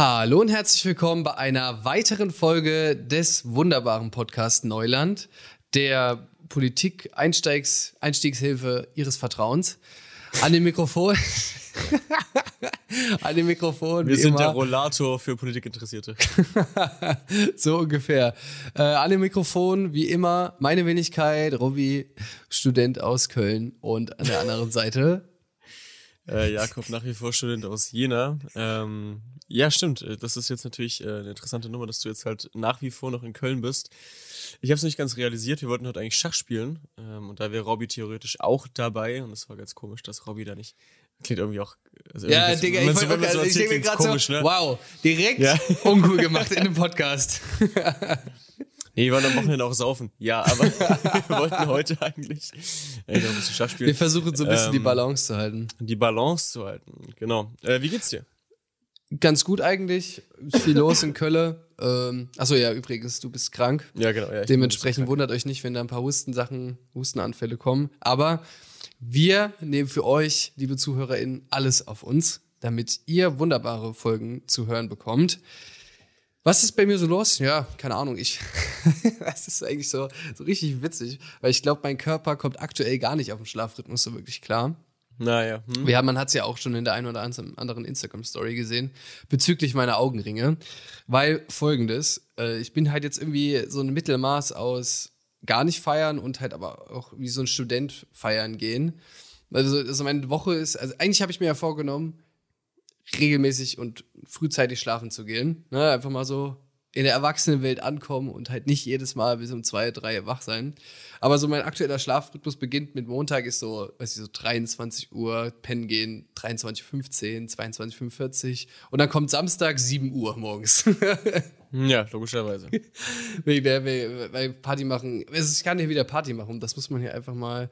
Hallo und herzlich willkommen bei einer weiteren Folge des wunderbaren Podcasts Neuland, der Politik-Einstiegshilfe Ihres Vertrauens. An dem Mikrofon. An dem Mikrofon. Wir sind immer. der Rollator für Politikinteressierte. so ungefähr. Äh, an dem Mikrofon, wie immer, meine Wenigkeit, Robby, Student aus Köln. Und an der anderen Seite. Äh, Jakob, nach wie vor Student aus Jena. Ähm, ja, stimmt. Äh, das ist jetzt natürlich äh, eine interessante Nummer, dass du jetzt halt nach wie vor noch in Köln bist. Ich habe es nicht ganz realisiert. Wir wollten heute eigentlich Schach spielen. Ähm, und da wäre Robby theoretisch auch dabei. Und es war ganz komisch, dass Robby da nicht. Klingt irgendwie auch. Also ja, irgendwie Digga, ich, so, wollte, so ich denke gerade so, ne? wow, direkt ja. uncool gemacht in dem Podcast. Nee, wir wollen am Wochenende auch saufen. Ja, aber wir wollten heute eigentlich ey, noch ein bisschen Schach spielen. Wir versuchen so ein bisschen ähm, die Balance zu halten. Die Balance zu halten, genau. Äh, wie geht's dir? Ganz gut eigentlich. Viel los in Köln. Ähm, achso, ja, übrigens, du bist krank. Ja, genau. Ja, Dementsprechend wundert euch nicht, wenn da ein paar Hustensachen, Hustenanfälle kommen. Aber wir nehmen für euch, liebe ZuhörerInnen, alles auf uns, damit ihr wunderbare Folgen zu hören bekommt. Was ist bei mir so los? Ja, keine Ahnung. Ich, das ist eigentlich so, so richtig witzig, weil ich glaube, mein Körper kommt aktuell gar nicht auf den Schlafrhythmus so wirklich klar. Naja. Hm. Ja, man hat es ja auch schon in der einen oder anderen Instagram-Story gesehen, bezüglich meiner Augenringe. Weil folgendes, äh, ich bin halt jetzt irgendwie so ein Mittelmaß aus gar nicht feiern und halt aber auch wie so ein Student feiern gehen. Also, also meine Woche ist, also eigentlich habe ich mir ja vorgenommen, regelmäßig und frühzeitig schlafen zu gehen. Ne? Einfach mal so in der Erwachsenenwelt ankommen und halt nicht jedes Mal bis um zwei, drei wach sein. Aber so mein aktueller Schlafrhythmus beginnt mit Montag ist so, weiß ich, so 23 Uhr, pennen gehen, 23.15, 22.45 und dann kommt Samstag 7 Uhr morgens. ja, logischerweise. weil Party machen, ich kann hier wieder Party machen, das muss man hier einfach mal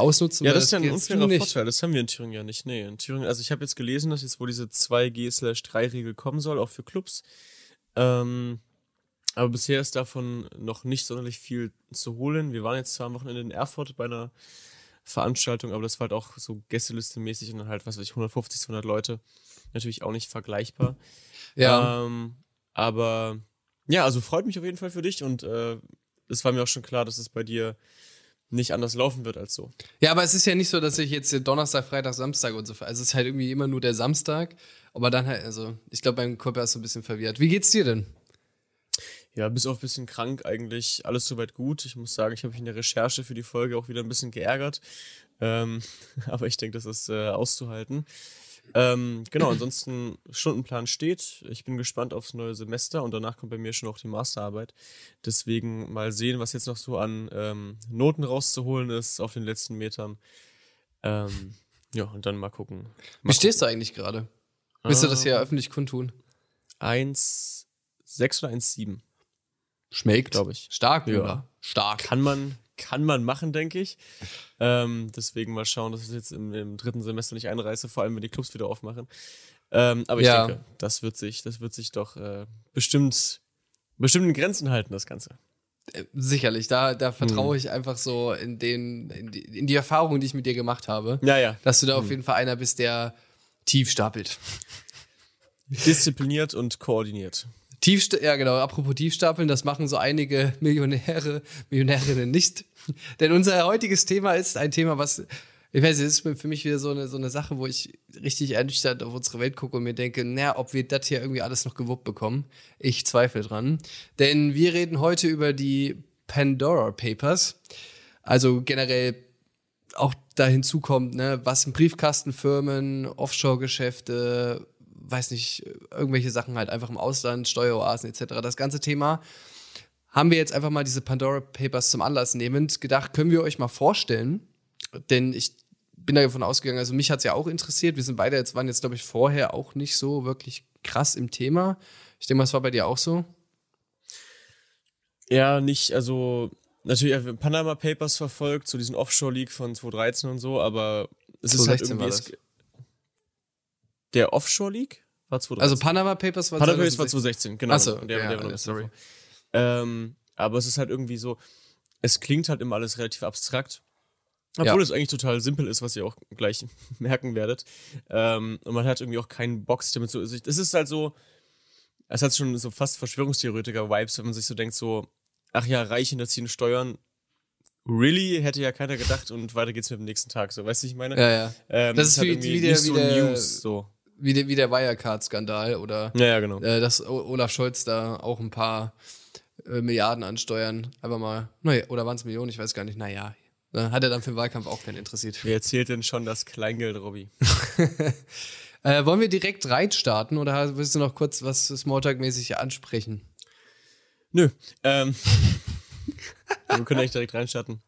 ausnutzen. Ja, das ist ja ein unfairer Vorteil. Das haben wir in Thüringen ja nicht. Nee, in Thüringen, also ich habe jetzt gelesen, dass jetzt wohl diese 2G-3-Regel kommen soll, auch für Clubs. Ähm, aber bisher ist davon noch nicht sonderlich viel zu holen. Wir waren jetzt zwar am Wochenende in Erfurt bei einer Veranstaltung, aber das war halt auch so Gästeliste-mäßig und dann halt, was weiß ich, 150, 200 Leute. Natürlich auch nicht vergleichbar. Ja. Ähm, aber ja, also freut mich auf jeden Fall für dich und äh, es war mir auch schon klar, dass es bei dir nicht anders laufen wird als so. Ja, aber es ist ja nicht so, dass ich jetzt Donnerstag, Freitag, Samstag und so. Also es ist halt irgendwie immer nur der Samstag. Aber dann halt, also ich glaube, mein Körper ist so ein bisschen verwirrt. Wie geht's dir denn? Ja, bis auf ein bisschen krank eigentlich. Alles soweit gut. Ich muss sagen, ich habe mich in der Recherche für die Folge auch wieder ein bisschen geärgert. Ähm, aber ich denke, das ist äh, auszuhalten. Ähm, genau, ansonsten Stundenplan steht. Ich bin gespannt aufs neue Semester und danach kommt bei mir schon auch die Masterarbeit. Deswegen mal sehen, was jetzt noch so an ähm, Noten rauszuholen ist auf den letzten Metern. Ähm, ja, und dann mal gucken. Mal Wie stehst du eigentlich gerade? Willst du das hier ah. öffentlich kundtun? 1,6 oder 1,7. Schmeckt, glaube ich. Stark, ja. Stark. Kann man, kann man machen, denke ich. Ähm, deswegen mal schauen, dass ich jetzt im, im, dritten Semester nicht einreiße, vor allem wenn die Clubs wieder aufmachen. Ähm, aber ich ja. denke, das wird sich, das wird sich doch äh, bestimmt, bestimmt in Grenzen halten, das Ganze. Äh, sicherlich, da, da vertraue hm. ich einfach so in, den, in die, in, die, Erfahrungen, die ich mit dir gemacht habe. Ja, ja. Dass du da hm. auf jeden Fall einer bist, der tief stapelt. Diszipliniert und koordiniert. Tief, ja genau, apropos Tiefstapeln, das machen so einige Millionäre, Millionärinnen nicht. Denn unser heutiges Thema ist ein Thema, was, ich weiß, es ist für mich wieder so eine, so eine Sache, wo ich richtig ernüchtert auf unsere Welt gucke und mir denke, naja, ob wir das hier irgendwie alles noch gewuppt bekommen. Ich zweifle dran. Denn wir reden heute über die Pandora Papers. Also generell auch da hinzukommt, ne, was in Briefkastenfirmen, Offshore-Geschäfte, weiß nicht, irgendwelche Sachen halt einfach im Ausland, Steueroasen etc. Das ganze Thema haben wir jetzt einfach mal diese Pandora Papers zum Anlass nehmend gedacht, können wir euch mal vorstellen, denn ich bin davon ausgegangen, also mich hat es ja auch interessiert. Wir sind beide jetzt, waren jetzt, glaube ich, vorher auch nicht so wirklich krass im Thema. Ich denke mal, es war bei dir auch so. Ja, nicht, also natürlich Panama Papers verfolgt, so diesen Offshore League von 2013 und so, aber es ist halt irgendwie. Der Offshore League war 2013. Also Panama Papers war Panama Papers war 2016, genau. Achso, der, ja, der sorry. Ähm, aber es ist halt irgendwie so, es klingt halt immer alles relativ abstrakt. Obwohl ja. es eigentlich total simpel ist, was ihr auch gleich merken werdet. Ähm, und man hat irgendwie auch keinen Box damit so. Es ist halt so, es hat schon so fast Verschwörungstheoretiker-Vibes, wenn man sich so denkt, so, ach ja, Reiche hinterziehen Steuern. Really? Hätte ja keiner gedacht und weiter geht's mit dem nächsten Tag. So, weißt du, ich meine? Ja, ja. Ähm, Das ist halt wie- irgendwie wie der- nicht wie so der- News, so. Wie der, wie der Wirecard-Skandal oder Ja, ja, genau. äh, dass Olaf Scholz da auch ein paar äh, Milliarden an Steuern einfach mal, naja, oder waren es Millionen, ich weiß gar nicht, naja. Ne, hat er dann für den Wahlkampf auch keinen interessiert. Wer erzählt denn schon das Kleingeld, Robby? Äh, wollen wir direkt reinstarten oder willst du noch kurz was Smalltalk-mäßig ansprechen? Nö. Ähm, wir können eigentlich direkt reinstarten.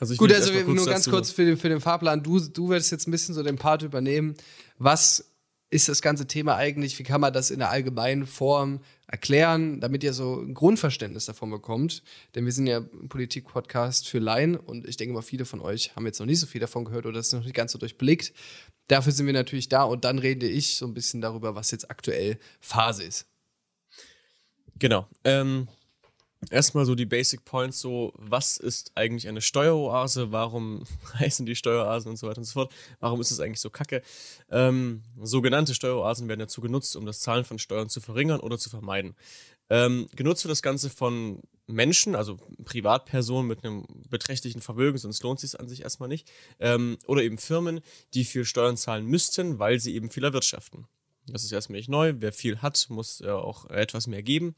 Also Gut, also nur ganz kurz für den, für den Fahrplan. Du, du wirst jetzt ein bisschen so den Part übernehmen. Was ist das ganze Thema eigentlich? Wie kann man das in der allgemeinen Form erklären, damit ihr so ein Grundverständnis davon bekommt? Denn wir sind ja ein Politik-Podcast für Laien und ich denke mal, viele von euch haben jetzt noch nicht so viel davon gehört oder es noch nicht ganz so durchblickt. Dafür sind wir natürlich da und dann rede ich so ein bisschen darüber, was jetzt aktuell Phase ist. Genau. Ähm, erstmal so die Basic Points, so was ist eigentlich eine Steueroase, warum heißen die Steueroasen und so weiter und so fort, warum ist es eigentlich so kacke. Ähm, sogenannte Steueroasen werden dazu genutzt, um das Zahlen von Steuern zu verringern oder zu vermeiden. Ähm, genutzt wird das Ganze von Menschen, also Privatpersonen mit einem beträchtlichen Vermögen, sonst lohnt es sich an sich erstmal nicht, ähm, oder eben Firmen, die viel Steuern zahlen müssten, weil sie eben viel erwirtschaften. Das ist erstmal nicht neu. Wer viel hat, muss ja auch etwas mehr geben.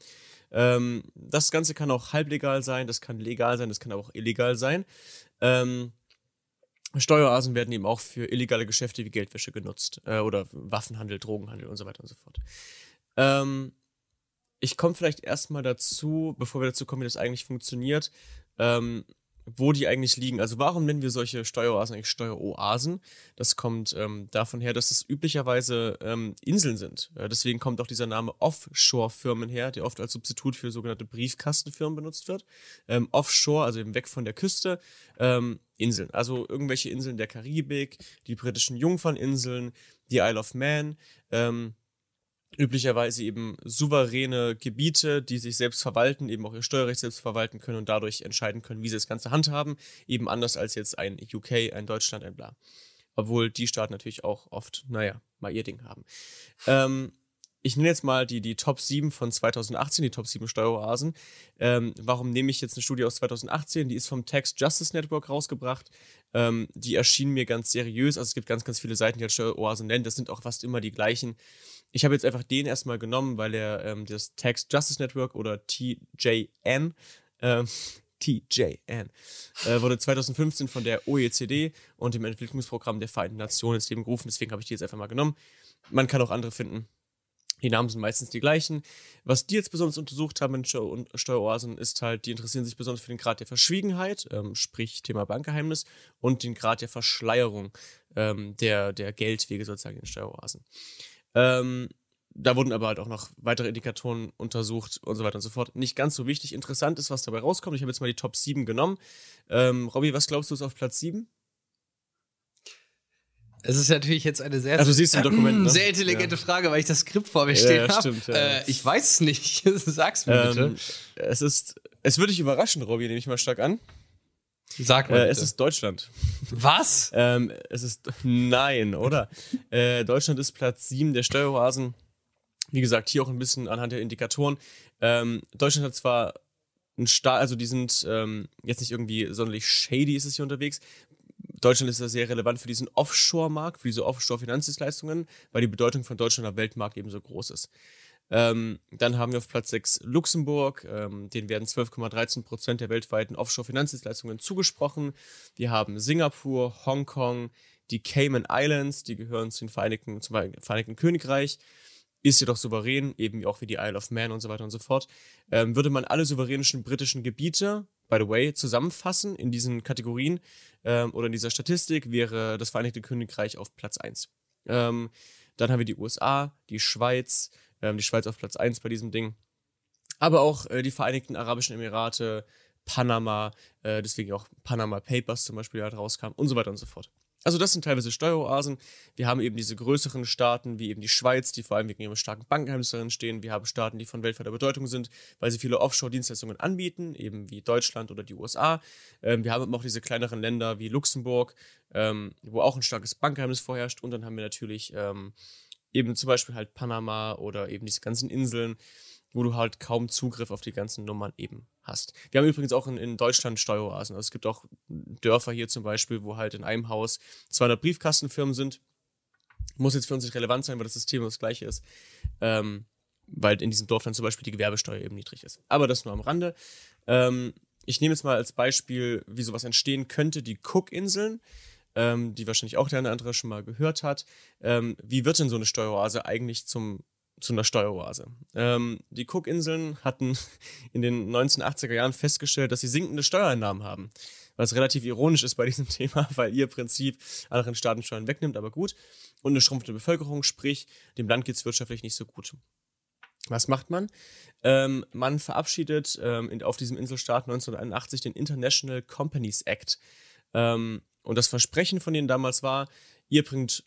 Ähm, das Ganze kann auch halblegal sein, das kann legal sein, das kann aber auch illegal sein. Ähm, Steueroasen werden eben auch für illegale Geschäfte wie Geldwäsche genutzt äh, oder Waffenhandel, Drogenhandel und so weiter und so fort. Ähm, ich komme vielleicht erstmal dazu, bevor wir dazu kommen, wie das eigentlich funktioniert, ähm, wo die eigentlich liegen. Also warum nennen wir solche Steueroasen eigentlich Steueroasen? Das kommt ähm, davon her, dass es üblicherweise ähm, Inseln sind. Äh, deswegen kommt auch dieser Name Offshore-Firmen her, der oft als Substitut für sogenannte Briefkastenfirmen benutzt wird. Ähm, Offshore, also eben weg von der Küste, ähm, Inseln. Also irgendwelche Inseln der Karibik, die britischen Jungferninseln, die Isle of Man, ähm, üblicherweise eben souveräne Gebiete, die sich selbst verwalten, eben auch ihr Steuerrecht selbst verwalten können und dadurch entscheiden können, wie sie das Ganze handhaben, eben anders als jetzt ein UK, ein Deutschland, ein bla. Obwohl die Staaten natürlich auch oft, naja, mal ihr Ding haben. Ähm, ich nenne jetzt mal die, die Top 7 von 2018, die Top 7 Steueroasen. Ähm, warum nehme ich jetzt eine Studie aus 2018? Die ist vom Tax Justice Network rausgebracht. Ähm, die erschien mir ganz seriös. Also es gibt ganz, ganz viele Seiten, die als Steueroasen nennen. Das sind auch fast immer die gleichen. Ich habe jetzt einfach den erstmal genommen, weil er ähm, das Tax Justice Network oder TJN, ähm, TJN, äh, wurde 2015 von der OECD und dem Entwicklungsprogramm der Vereinten Nationen ins Leben gerufen. Deswegen habe ich die jetzt einfach mal genommen. Man kann auch andere finden. Die Namen sind meistens die gleichen. Was die jetzt besonders untersucht haben in Steueroasen, ist halt, die interessieren sich besonders für den Grad der Verschwiegenheit, ähm, sprich Thema Bankgeheimnis, und den Grad der Verschleierung ähm, der, der Geldwege sozusagen in Steueroasen. Ähm, da wurden aber halt auch noch weitere Indikatoren untersucht und so weiter und so fort. Nicht ganz so wichtig. Interessant ist, was dabei rauskommt. Ich habe jetzt mal die Top 7 genommen. Ähm, Robby, was glaubst du ist auf Platz 7? Es ist natürlich jetzt eine sehr, Also, du siehst im Dokument, ne? sehr intelligente Ja. Frage, weil ich das Skript vor mir stehen ja, habe. ja. Äh, ich weiß es nicht. Sag's mir bitte. Ähm, es ist, es würde dich überraschen, Robby, nehme ich mal stark an. Sag mal. Äh, bitte. es ist Deutschland. Was? Ähm, es ist, nein, oder? äh, Deutschland ist Platz 7 der Steueroasen. Wie gesagt, hier auch ein bisschen anhand der Indikatoren. Ähm, Deutschland hat zwar ein Staat, also die sind ähm, jetzt nicht irgendwie sonderlich shady ist es hier unterwegs. Deutschland ist ja sehr relevant für diesen Offshore-Markt, für diese Offshore-Finanzdienstleistungen, weil die Bedeutung von Deutschland am Weltmarkt eben so groß ist. Ähm, dann haben wir auf Platz 6 Luxemburg, ähm, denen werden 12,13 Prozent der weltweiten Offshore-Finanzdienstleistungen zugesprochen. Wir haben Singapur, Hongkong, die Cayman Islands, die gehören zu den Vereinigten, zum Vereinigten Königreich, ist jedoch souverän, eben auch wie die Isle of Man und so weiter und so fort. Ähm, würde man alle souveränischen britischen Gebiete, by the way, zusammenfassen in diesen Kategorien ähm, oder in dieser Statistik, wäre das Vereinigte Königreich auf Platz 1. Ähm, dann haben wir die USA, die Schweiz, ähm, die Schweiz auf Platz 1 bei diesem Ding. Aber auch äh, die Vereinigten Arabischen Emirate, Panama, äh, deswegen auch Panama Papers zum Beispiel, halt rauskamen und so weiter und so fort. Also das sind teilweise Steueroasen. Wir haben eben diese größeren Staaten, wie eben die Schweiz, die vor allem wegen ihrem starken Bankengeheimnis darin stehen. Wir haben Staaten, die von weltweiter Bedeutung sind, weil sie viele Offshore-Dienstleistungen anbieten, eben wie Deutschland oder die USA. Ähm, wir haben aber auch diese kleineren Länder wie Luxemburg, ähm, wo auch ein starkes Bankgeheimnis vorherrscht. Und dann haben wir natürlich ähm, eben zum Beispiel halt Panama oder eben diese ganzen Inseln, wo du halt kaum Zugriff auf die ganzen Nummern eben hast. Wir haben übrigens auch in, in Deutschland Steueroasen. Also es gibt auch Dörfer hier zum Beispiel, wo halt in einem Haus 200 Briefkastenfirmen sind. Muss jetzt für uns nicht relevant sein, weil das System das gleiche ist. Ähm, weil in diesem Dorf dann zum Beispiel die Gewerbesteuer eben niedrig ist. Aber das nur am Rande. Ähm, ich nehme jetzt mal als Beispiel, wie sowas entstehen könnte, die Cook-Inseln ähm, die wahrscheinlich auch der eine andere schon mal gehört hat. Ähm, wie wird denn so eine Steueroase eigentlich zum, zu einer Steueroase? Ähm, die Cookinseln hatten in den 1980er Jahren festgestellt, dass sie sinkende Steuereinnahmen haben. Was relativ ironisch ist bei diesem Thema, weil ihr Prinzip anderen Staaten Steuern wegnimmt, aber gut. Und eine schrumpfende Bevölkerung, sprich, dem Land geht es wirtschaftlich nicht so gut. Was macht man? Ähm, man verabschiedet ähm, in, auf diesem Inselstaat 1981 den International Companies Act. Ähm, und das Versprechen von denen damals war, ihr bringt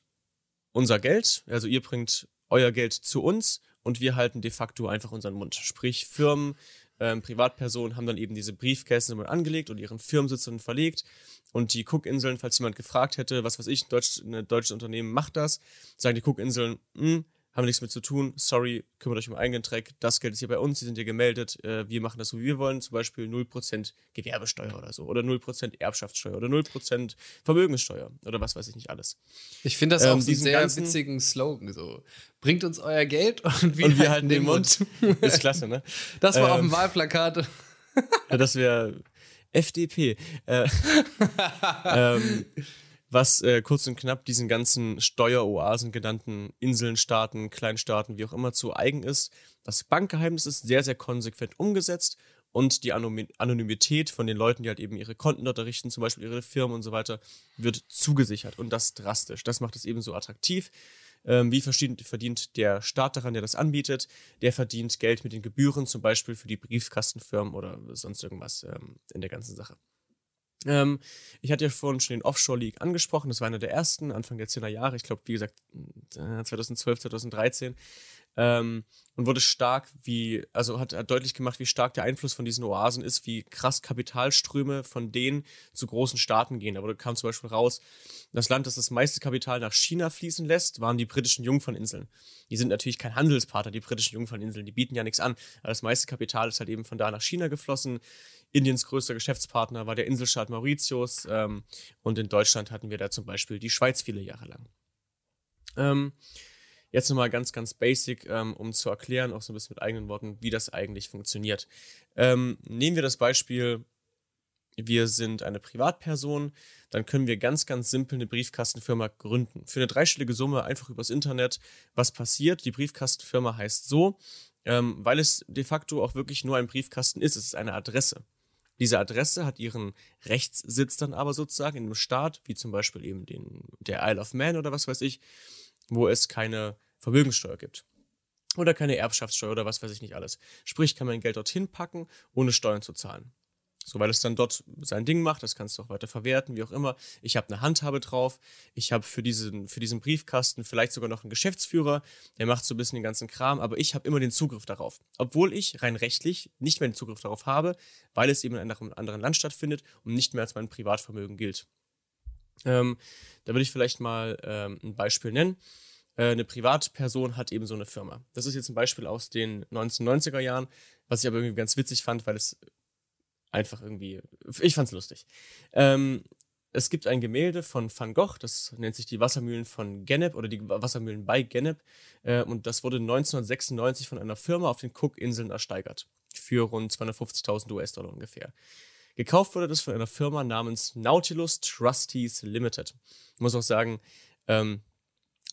unser Geld, also ihr bringt euer Geld zu uns und wir halten de facto einfach unseren Mund. Sprich, Firmen, ähm, Privatpersonen haben dann eben diese Briefkästen angelegt und ihren Firmensitz verlegt. Und die Cookinseln, falls jemand gefragt hätte, was weiß ich, ein, Deutsch, ein deutsches Unternehmen macht das, sagen die Cookinseln, hm, haben nichts mit zu tun, sorry, kümmert euch um eigenen Dreck, das Geld ist hier bei uns, die sind hier gemeldet, äh, wir machen das so, wie wir wollen, zum Beispiel 0% Gewerbesteuer oder so, oder 0% Erbschaftssteuer oder 0% Vermögenssteuer oder was weiß ich nicht alles. Ich finde das ähm, auch so einen sehr witzigen Slogan, so, bringt uns euer Geld und wir, und wir halten den Mund. Mund. ist klasse, ne? Das war ähm, auf dem ähm, Wahlplakat. ja, das wäre FDP. Äh, ähm, was äh, kurz und knapp diesen ganzen Steueroasen genannten Inseln, Staaten, Kleinstaaten, wie auch immer, zu eigen ist. Das Bankgeheimnis ist sehr, sehr konsequent umgesetzt und die Anonymität von den Leuten, die halt eben ihre Konten dort errichten, zum Beispiel ihre Firmen und so weiter, wird zugesichert und das drastisch. Das macht es eben so attraktiv. Ähm, wie verdient der Staat daran, der das anbietet? Der verdient Geld mit den Gebühren, zum Beispiel für die Briefkastenfirmen oder sonst irgendwas ähm, in der ganzen Sache. Ähm, ich hatte ja vorhin schon den Offshore League angesprochen. Das war einer der ersten, Anfang der 10er Jahre. Ich glaube, wie gesagt, 2012, äh, 2013. Ähm, und wurde stark, wie, also hat, hat deutlich gemacht, wie stark der Einfluss von diesen Oasen ist, wie krass Kapitalströme von denen zu großen Staaten gehen. Da kam zum Beispiel raus, das Land, das das meiste Kapital nach China fließen lässt, waren die britischen Jungferninseln. Die sind natürlich kein Handelspartner, die britischen Jungferninseln, die bieten ja nichts an. Aber das meiste Kapital ist halt eben von da nach China geflossen. Indiens größter Geschäftspartner war der Inselstaat Mauritius ähm, und in Deutschland hatten wir da zum Beispiel die Schweiz viele Jahre lang. Ähm, jetzt nochmal ganz, ganz basic, ähm, um zu erklären, auch so ein bisschen mit eigenen Worten, wie das eigentlich funktioniert. Ähm, nehmen wir das Beispiel, wir sind eine Privatperson, dann können wir ganz, ganz simpel eine Briefkastenfirma gründen. Für eine dreistellige Summe einfach übers Internet. Was passiert? Die Briefkastenfirma heißt so, ähm, weil es de facto auch wirklich nur ein Briefkasten ist. Es ist eine Adresse. Diese Adresse hat ihren Rechtssitz dann aber sozusagen in einem Staat, wie zum Beispiel eben den, der Isle of Man oder was weiß ich, wo es keine Vermögenssteuer gibt. Oder keine Erbschaftssteuer oder was weiß ich nicht alles. Sprich, kann man Geld dorthin packen, ohne Steuern zu zahlen. So, weil es dann dort sein Ding macht, das kannst du auch weiter verwerten, wie auch immer. Ich habe eine Handhabe drauf. Ich habe für diesen, für diesen Briefkasten vielleicht sogar noch einen Geschäftsführer, der macht so ein bisschen den ganzen Kram, aber ich habe immer den Zugriff darauf. Obwohl ich rein rechtlich nicht mehr den Zugriff darauf habe, weil es eben in einem anderen Land stattfindet und nicht mehr als mein Privatvermögen gilt. Ähm, da würde ich vielleicht mal ähm, ein Beispiel nennen. Äh, eine Privatperson hat eben so eine Firma. Das ist jetzt ein Beispiel aus den 1990er Jahren, was ich aber irgendwie ganz witzig fand, weil es einfach irgendwie, ich fand's lustig. Ähm, es gibt ein Gemälde von Van Gogh, das nennt sich die Wassermühlen von Gennep oder die Wassermühlen bei Gennep. Äh, und das wurde 1996 von einer Firma auf den Cook-Inseln ersteigert. Für rund 250.000 US-Dollar ungefähr. Gekauft wurde das von einer Firma namens Nautilus Trustees Limited. Ich muss auch sagen, ähm,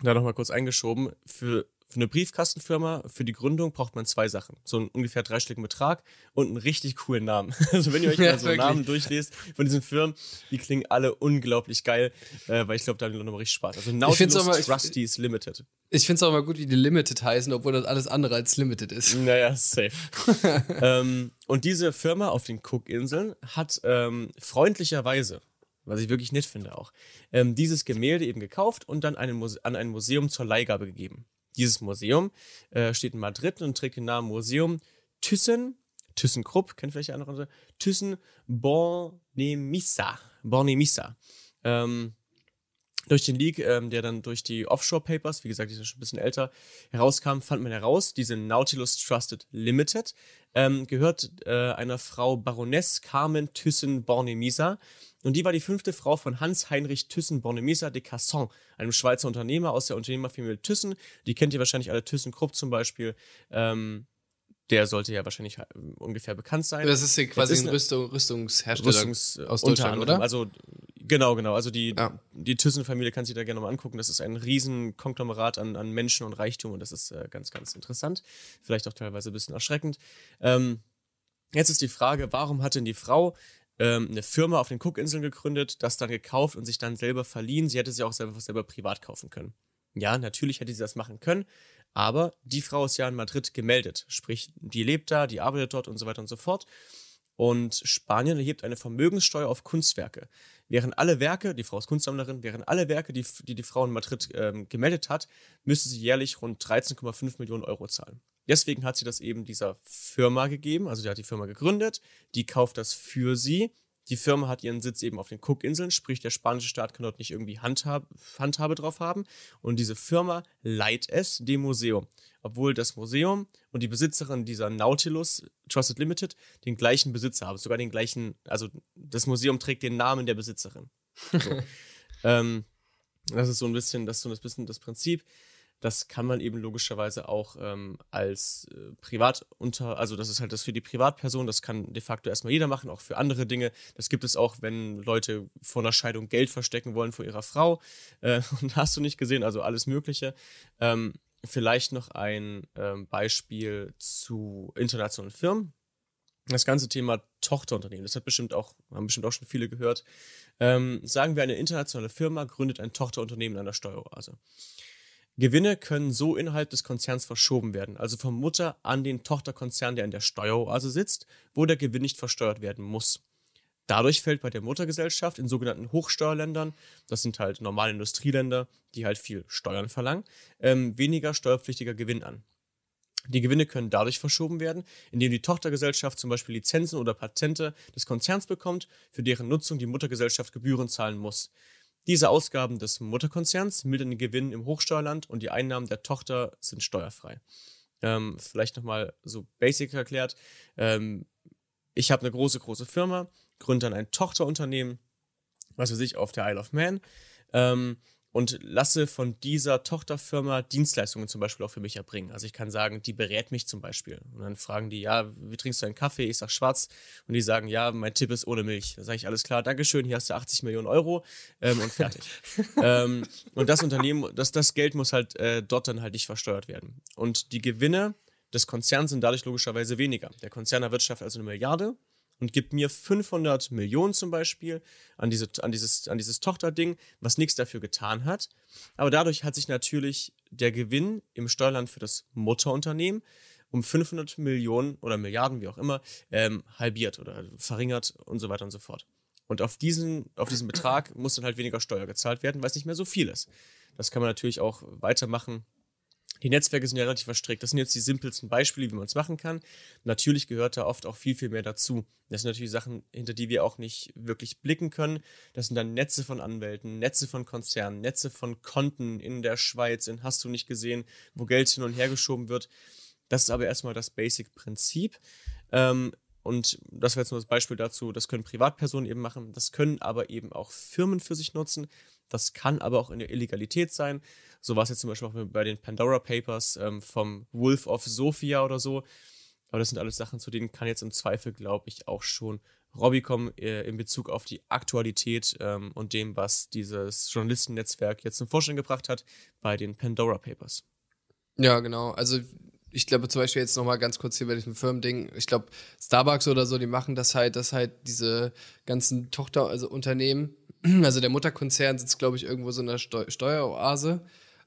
da nochmal kurz eingeschoben, für für eine Briefkastenfirma, für die Gründung braucht man zwei Sachen. So einen ungefähr dreistelligen Betrag und einen richtig coolen Namen. Also wenn ihr euch ja, mal so wirklich. Namen durchlest von diesen Firmen, die klingen alle unglaublich geil, äh, weil ich glaube, da haben die nochmal richtig Spaß. Also Nautilus mal, Trustees Limited. Ich finde es auch mal gut, wie die Limited heißen, obwohl das alles andere als Limited ist. Naja, safe. ähm, und diese Firma auf den Cookinseln hat ähm, freundlicherweise was ich wirklich nett finde auch, ähm, dieses Gemälde eben gekauft und dann an ein Museum zur Leihgabe gegeben. Dieses Museum äh, steht in Madrid und trägt den Namen Museum Thyssen, ThyssenKrupp, kennt vielleicht andere, Thyssen Bornemissa. Bornemissa. Ähm, durch den Leak, ähm, der dann durch die Offshore Papers, wie gesagt, die sind schon ein bisschen älter, herauskam, fand man heraus, diese Nautilus Trusted Limited ähm, gehört äh, einer Frau Baroness Carmen Thyssen-Bornemisza. Und die war die fünfte Frau von Hans-Heinrich Thyssen-Bornemisza de Casson, einem Schweizer Unternehmer aus der Unternehmerfamilie Thyssen. Die kennt ihr wahrscheinlich alle, ThyssenKrupp zum Beispiel. Ähm, der sollte ja wahrscheinlich äh, ungefähr bekannt sein. Das ist ja quasi ist ein Rüstung, Rüstungshersteller Rüstungs aus Deutschland, oder? Also Genau, genau. Also die, ja. die Thyssen-Familie kann sich da gerne mal angucken. Das ist ein riesen Konglomerat an, an Menschen und Reichtum und das ist äh, ganz, ganz interessant. Vielleicht auch teilweise ein bisschen erschreckend. Ähm, jetzt ist die Frage, warum hat denn die Frau ähm, eine Firma auf den Cookinseln gegründet, das dann gekauft und sich dann selber verliehen? Sie hätte sie auch selber, selber privat kaufen können. Ja, natürlich hätte sie das machen können, aber die Frau ist ja in Madrid gemeldet. Sprich, die lebt da, die arbeitet dort und so weiter und so fort. Und Spanien erhebt eine Vermögenssteuer auf Kunstwerke. Während alle Werke, die Frau ist Kunstsammlerin, während alle Werke, die die, die Frau in Madrid ähm, gemeldet hat, müsste sie jährlich rund 13,5 Millionen Euro zahlen. Deswegen hat sie das eben dieser Firma gegeben, also die hat die Firma gegründet, die kauft das für sie. Die Firma hat ihren Sitz eben auf den Cookinseln, sprich der spanische Staat kann dort nicht irgendwie Handhab, Handhabe drauf haben. Und diese Firma leiht es dem Museum obwohl das Museum und die Besitzerin dieser Nautilus Trusted Limited den gleichen Besitzer haben, sogar den gleichen, also das Museum trägt den Namen der Besitzerin. So. ähm, das ist so ein bisschen, das ist so ein bisschen das Prinzip. Das kann man eben logischerweise auch ähm, als äh, Privatunter, also das ist halt das für die Privatperson, das kann de facto erstmal jeder machen, auch für andere Dinge. Das gibt es auch, wenn Leute vor einer Scheidung Geld verstecken wollen vor ihrer Frau. Äh, und hast du nicht gesehen, also alles Mögliche. Ähm, Vielleicht noch ein ähm, Beispiel zu internationalen Firmen. Das ganze Thema Tochterunternehmen, das hat bestimmt auch, haben bestimmt auch schon viele gehört. Ähm, sagen wir, eine internationale Firma gründet ein Tochterunternehmen an der Steueroase. Gewinne können so innerhalb des Konzerns verschoben werden, also vom Mutter an den Tochterkonzern, der in der Steueroase sitzt, wo der Gewinn nicht versteuert werden muss. Dadurch fällt bei der Muttergesellschaft in sogenannten Hochsteuerländern, das sind halt normale Industrieländer, die halt viel Steuern verlangen, ähm, weniger steuerpflichtiger Gewinn an. Die Gewinne können dadurch verschoben werden, indem die Tochtergesellschaft zum Beispiel Lizenzen oder Patente des Konzerns bekommt, für deren Nutzung die Muttergesellschaft Gebühren zahlen muss. Diese Ausgaben des Mutterkonzerns mildern den Gewinn im Hochsteuerland und die Einnahmen der Tochter sind steuerfrei. Ähm, vielleicht nochmal so basic erklärt. Ähm, ich habe eine große, große Firma, gründe dann ein Tochterunternehmen, was weiß ich, auf der Isle of Man ähm, und lasse von dieser Tochterfirma Dienstleistungen zum Beispiel auch für mich erbringen. Also ich kann sagen, die berät mich zum Beispiel. Und dann fragen die, ja, wie trinkst du einen Kaffee? Ich sage schwarz. Und die sagen, ja, mein Tipp ist ohne Milch. Da sage ich, alles klar, Dankeschön, hier hast du 80 Millionen Euro ähm, und fertig. ähm, und das Unternehmen, das, das Geld muss halt äh, dort dann halt nicht versteuert werden. Und die Gewinne des Konzerns sind dadurch logischerweise weniger. Der Konzern erwirtschaftet also eine Milliarde und gibt mir 500 Millionen zum Beispiel an, diese, an, dieses, an dieses Tochterding, was nichts dafür getan hat. Aber dadurch hat sich natürlich der Gewinn im Steuerland für das Mutterunternehmen um 500 Millionen oder Milliarden, wie auch immer, ähm, halbiert oder verringert und so weiter und so fort. Und auf diesen, auf diesen Betrag muss dann halt weniger Steuer gezahlt werden, weil es nicht mehr so viel ist. Das kann man natürlich auch weitermachen die Netzwerke sind ja relativ verstrickt. Das sind jetzt die simpelsten Beispiele, wie man es machen kann. Natürlich gehört da oft auch viel, viel mehr dazu. Das sind natürlich Sachen, hinter die wir auch nicht wirklich blicken können. Das sind dann Netze von Anwälten, Netze von Konzernen, Netze von Konten in der Schweiz, in Hast du nicht gesehen, wo Geld hin und her geschoben wird. Das ist aber erstmal das Basic-Prinzip. Ähm, und das wäre jetzt nur das Beispiel dazu, das können Privatpersonen eben machen, das können aber eben auch Firmen für sich nutzen. Das kann aber auch in der Illegalität sein. So war es jetzt zum Beispiel auch bei den Pandora Papers ähm, vom Wolf of Sophia oder so. Aber das sind alles Sachen, zu denen kann jetzt im Zweifel, glaube ich, auch schon Robby kommen äh, in Bezug auf die Aktualität ähm, und dem, was dieses Journalistennetzwerk jetzt zum Vorschein gebracht hat bei den Pandora Papers. Ja, genau. Also ich glaube zum Beispiel jetzt nochmal ganz kurz hier bei diesem Firmending, ich glaube Starbucks oder so, die machen das halt, dass halt diese ganzen Tochter, also Unternehmen, also der Mutterkonzern sitzt glaube ich irgendwo so in einer Steu Steueroase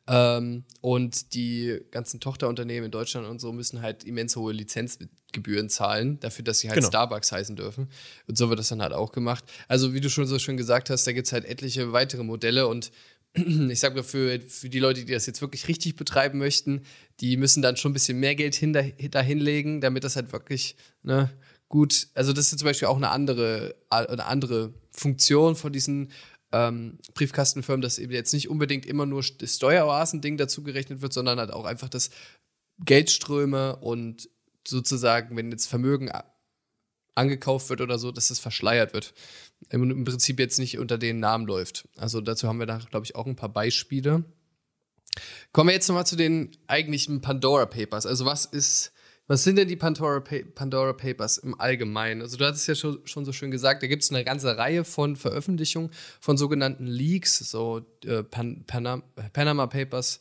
ähm, und die ganzen Tochterunternehmen in Deutschland und so müssen halt immens hohe Lizenzgebühren zahlen, dafür, dass sie halt genau. Starbucks heißen dürfen. Und so wird das dann halt auch gemacht. Also, wie du schon so schön gesagt hast, da gibt es halt etliche weitere Modelle und ich sag mal, für, für die Leute, die das jetzt wirklich richtig betreiben möchten, die müssen dann schon ein bisschen mehr Geld hin, dahinlegen, damit das halt wirklich ne, gut, also das ist zum Beispiel auch eine andere, eine andere Funktion von diesen ähm, Briefkastenfirmen, dass eben jetzt nicht unbedingt immer nur das Steueroasen-Ding dazu gerechnet wird, sondern halt auch einfach das Geldströme und sozusagen, wenn jetzt Vermögen angekauft wird oder so, dass das verschleiert wird. Im Prinzip jetzt nicht unter den Namen läuft. Also dazu haben wir da, glaube ich, auch ein paar Beispiele. Kommen wir jetzt nochmal zu den eigentlichen Pandora Papers. Also was ist, was sind denn die Pandora, pa Pandora Papers im Allgemeinen? Also du hattest ja schon, schon so schön gesagt, da gibt es eine ganze Reihe von Veröffentlichungen von sogenannten Leaks, so äh, Pan Panama, Panama Papers,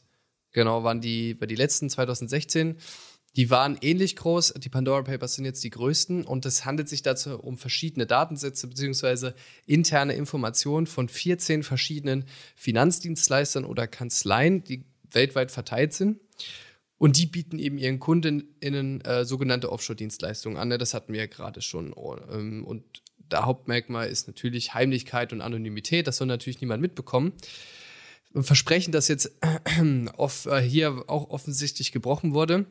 genau, waren die, waren die letzten 2016. Die waren ähnlich groß. Die Pandora Papers sind jetzt die größten und es handelt sich dazu um verschiedene Datensätze bzw. interne Informationen von 14 verschiedenen Finanzdienstleistern oder Kanzleien, die weltweit verteilt sind. Und die bieten eben ihren KundInnen äh, sogenannte Offshore-Dienstleistungen an. Ne, das hatten wir ja gerade schon. Ähm, und der Hauptmerkmal ist natürlich Heimlichkeit und Anonymität. Das soll natürlich niemand mitbekommen. Versprechen, das jetzt äh, off, äh, hier auch offensichtlich gebrochen wurde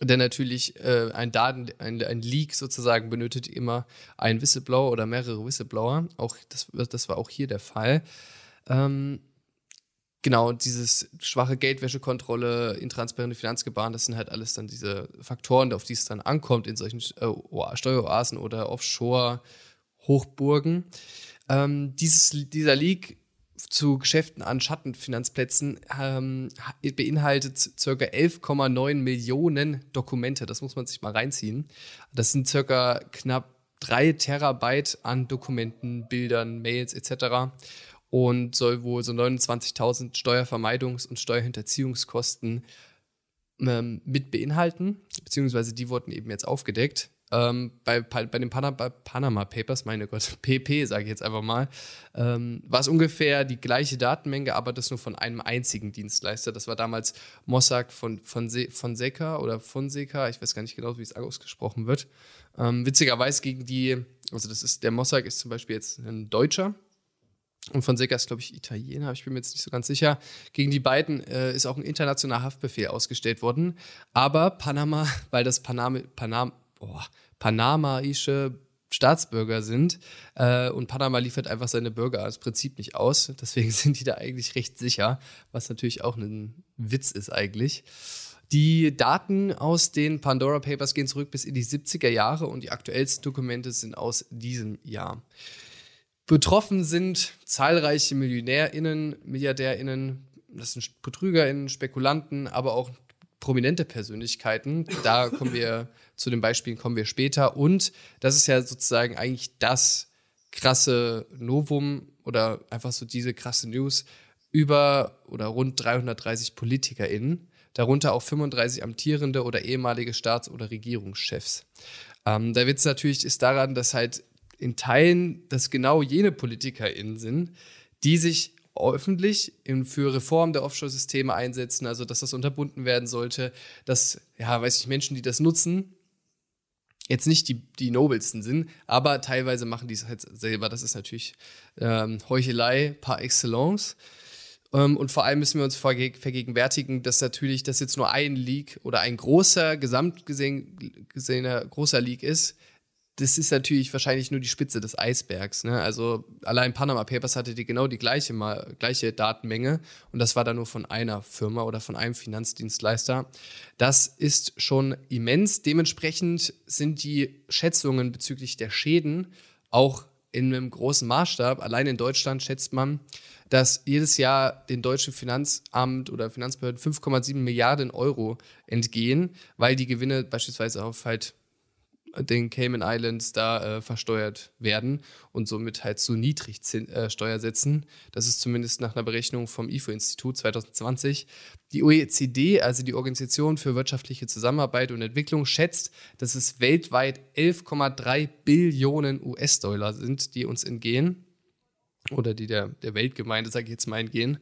denn natürlich äh, ein Daten, ein, ein, Leak sozusagen benötigt immer einen Whistleblower oder mehrere Whistleblower. Auch das, das war auch hier der Fall. Ähm, genau, dieses schwache Geldwäschekontrolle, intransparente Finanzgebaren, das sind halt alles dann diese Faktoren, auf die es dann ankommt in solchen äh, Steueroasen oder Offshore-Hochburgen. Ähm, dieses, dieser Leak zu Geschäften an Schattenfinanzplätzen ähm, beinhaltet ca. 11,9 Millionen Dokumente. Das muss man sich mal reinziehen. Das sind ca. knapp 3 Terabyte an Dokumenten, Bildern, Mails etc. Und soll wohl so 29.000 Steuervermeidungs- und Steuerhinterziehungskosten ähm, mit beinhalten, beziehungsweise die wurden eben jetzt aufgedeckt. Ähm, bei, bei den Panama, Panama Papers, meine Gott, PP sage ich jetzt einfach mal, ähm, war es ungefähr die gleiche Datenmenge, aber das nur von einem einzigen Dienstleister. Das war damals Mossack von, von, Se Fonseca oder Fonseca, ich weiß gar nicht genau, wie es ausgesprochen wird. Ähm, witzigerweise gegen die, also das ist, der Mossack ist zum Beispiel jetzt ein Deutscher, und Fonseca ist, glaube ich, Italiener, ich bin mir jetzt nicht so ganz sicher. Gegen die beiden äh, ist auch ein internationaler Haftbefehl ausgestellt worden. Aber Panama, weil das Panama, Panama, oh, panamaische Staatsbürger sind äh, und Panama liefert einfach seine Bürger als Prinzip nicht aus. Deswegen sind die da eigentlich recht sicher, was natürlich auch ein Witz ist eigentlich. Die Daten aus den Pandora Papers gehen zurück bis in die 70er Jahre und die aktuellsten Dokumente sind aus diesem Jahr. Betroffen sind zahlreiche MillionärInnen, MilliardärInnen, das sind BetrügerInnen, Spekulanten, aber auch prominente Persönlichkeiten. Da kommen wir zu den Beispielen kommen wir später. Und das ist ja sozusagen eigentlich das krasse Novum oder einfach so diese krasse News über oder rund 330 PolitikerInnen, darunter auch 35 amtierende oder ehemalige Staats- oder Regierungschefs. Ähm, der Witz natürlich ist daran, dass halt in Teilen das genau jene PolitikerInnen sind, die sich öffentlich für Reform der Offshore-Systeme einsetzen, also dass das unterbunden werden sollte, dass, ja, weiß ich, Menschen, die das nutzen, jetzt nicht die, die nobelsten sind, aber teilweise machen die es halt selber. Das ist natürlich ähm, Heuchelei par excellence. Ähm, und vor allem müssen wir uns vergegenwärtigen, dass natürlich das jetzt nur ein Leak oder ein großer, gesamt gesehener großer Leak ist, das ist natürlich wahrscheinlich nur die Spitze des Eisbergs. Ne? Also allein Panama Papers hatte die genau die gleiche, mal, gleiche Datenmenge und das war dann nur von einer Firma oder von einem Finanzdienstleister. Das ist schon immens. Dementsprechend sind die Schätzungen bezüglich der Schäden auch in einem großen Maßstab. Allein in Deutschland schätzt man, dass jedes Jahr den deutschen Finanzamt oder Finanzbehörden 5,7 Milliarden Euro entgehen, weil die Gewinne beispielsweise auf halt den Cayman Islands da äh, versteuert werden und somit halt zu niedrig Zin äh. Das ist zumindest nach einer Berechnung vom IFO-Institut 2020. Die OECD, also die Organisation für wirtschaftliche Zusammenarbeit und Entwicklung, schätzt, dass es weltweit 11,3 Billionen US-Dollar sind, die uns entgehen oder die der, der Weltgemeinde, sage ich jetzt mal, entgehen.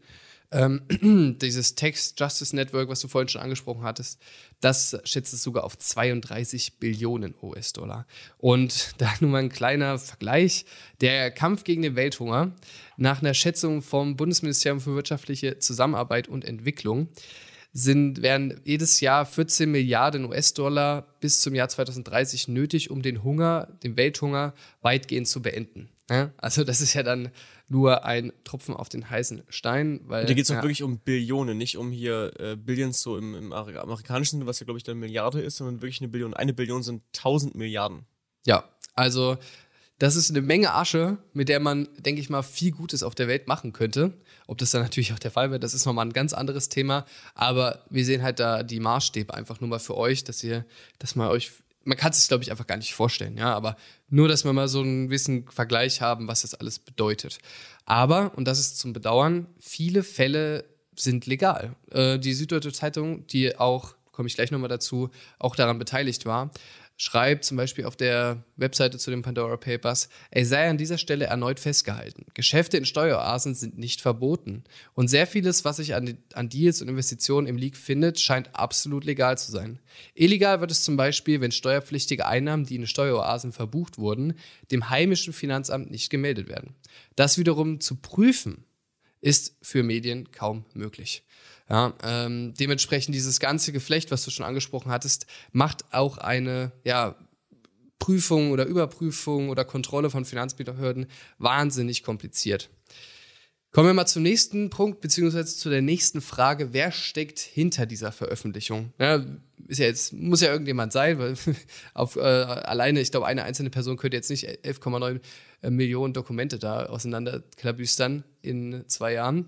Ähm, dieses Tax Justice Network, was du vorhin schon angesprochen hattest, das schätzt es sogar auf 32 Billionen US-Dollar. Und da nur mal ein kleiner Vergleich. Der Kampf gegen den Welthunger nach einer Schätzung vom Bundesministerium für wirtschaftliche Zusammenarbeit und Entwicklung sind, werden jedes Jahr 14 Milliarden US-Dollar bis zum Jahr 2030 nötig, um den Hunger, den Welthunger weitgehend zu beenden. Also das ist ja dann nur ein Tropfen auf den heißen Stein. Weil, Da geht es auch ja, wirklich um Billionen, nicht um hier äh, Billions so im, im Ameri- amerikanischen Sinne, was ja glaube ich dann Milliarde ist, sondern wirklich eine Billion. Eine Billion sind 1000 Milliarden. Ja, also das ist eine Menge Asche, mit der man, denke ich mal, viel Gutes auf der Welt machen könnte. Ob das dann natürlich auch der Fall wird, das ist nochmal ein ganz anderes Thema. Aber wir sehen halt da die Maßstäbe einfach nur mal für euch, dass ihr, dass man euch, man kann es sich, glaube ich, einfach gar nicht vorstellen, ja. Aber nur, dass wir mal so einen gewissen Vergleich haben, was das alles bedeutet. Aber, und das ist zum Bedauern, viele Fälle sind legal. Äh, die Süddeutsche Zeitung, die auch, komme ich gleich nochmal dazu, auch daran beteiligt war, schreibt zum Beispiel auf der Webseite zu den Pandora Papers, es sei an dieser Stelle erneut festgehalten. Geschäfte in Steueroasen sind nicht verboten. Und sehr vieles, was sich an, an Deals und Investitionen im League findet, scheint absolut legal zu sein. Illegal wird es zum Beispiel, wenn steuerpflichtige Einnahmen, die in Steueroasen verbucht wurden, dem heimischen Finanzamt nicht gemeldet werden. Das wiederum zu prüfen, ist für Medien kaum möglich. Ja, ähm, dementsprechend dieses ganze Geflecht, was du schon angesprochen hattest, macht auch eine ja, Prüfung oder Überprüfung oder Kontrolle von Finanzbehörden wahnsinnig kompliziert. Kommen wir mal zum nächsten Punkt, beziehungsweise zu der nächsten Frage. Wer steckt hinter dieser Veröffentlichung? Ja, ist ja jetzt, muss ja irgendjemand sein, weil auf, äh, alleine, ich glaube, eine einzelne Person könnte jetzt nicht 11,9 Millionen Dokumente da auseinanderklabüstern in zwei Jahren.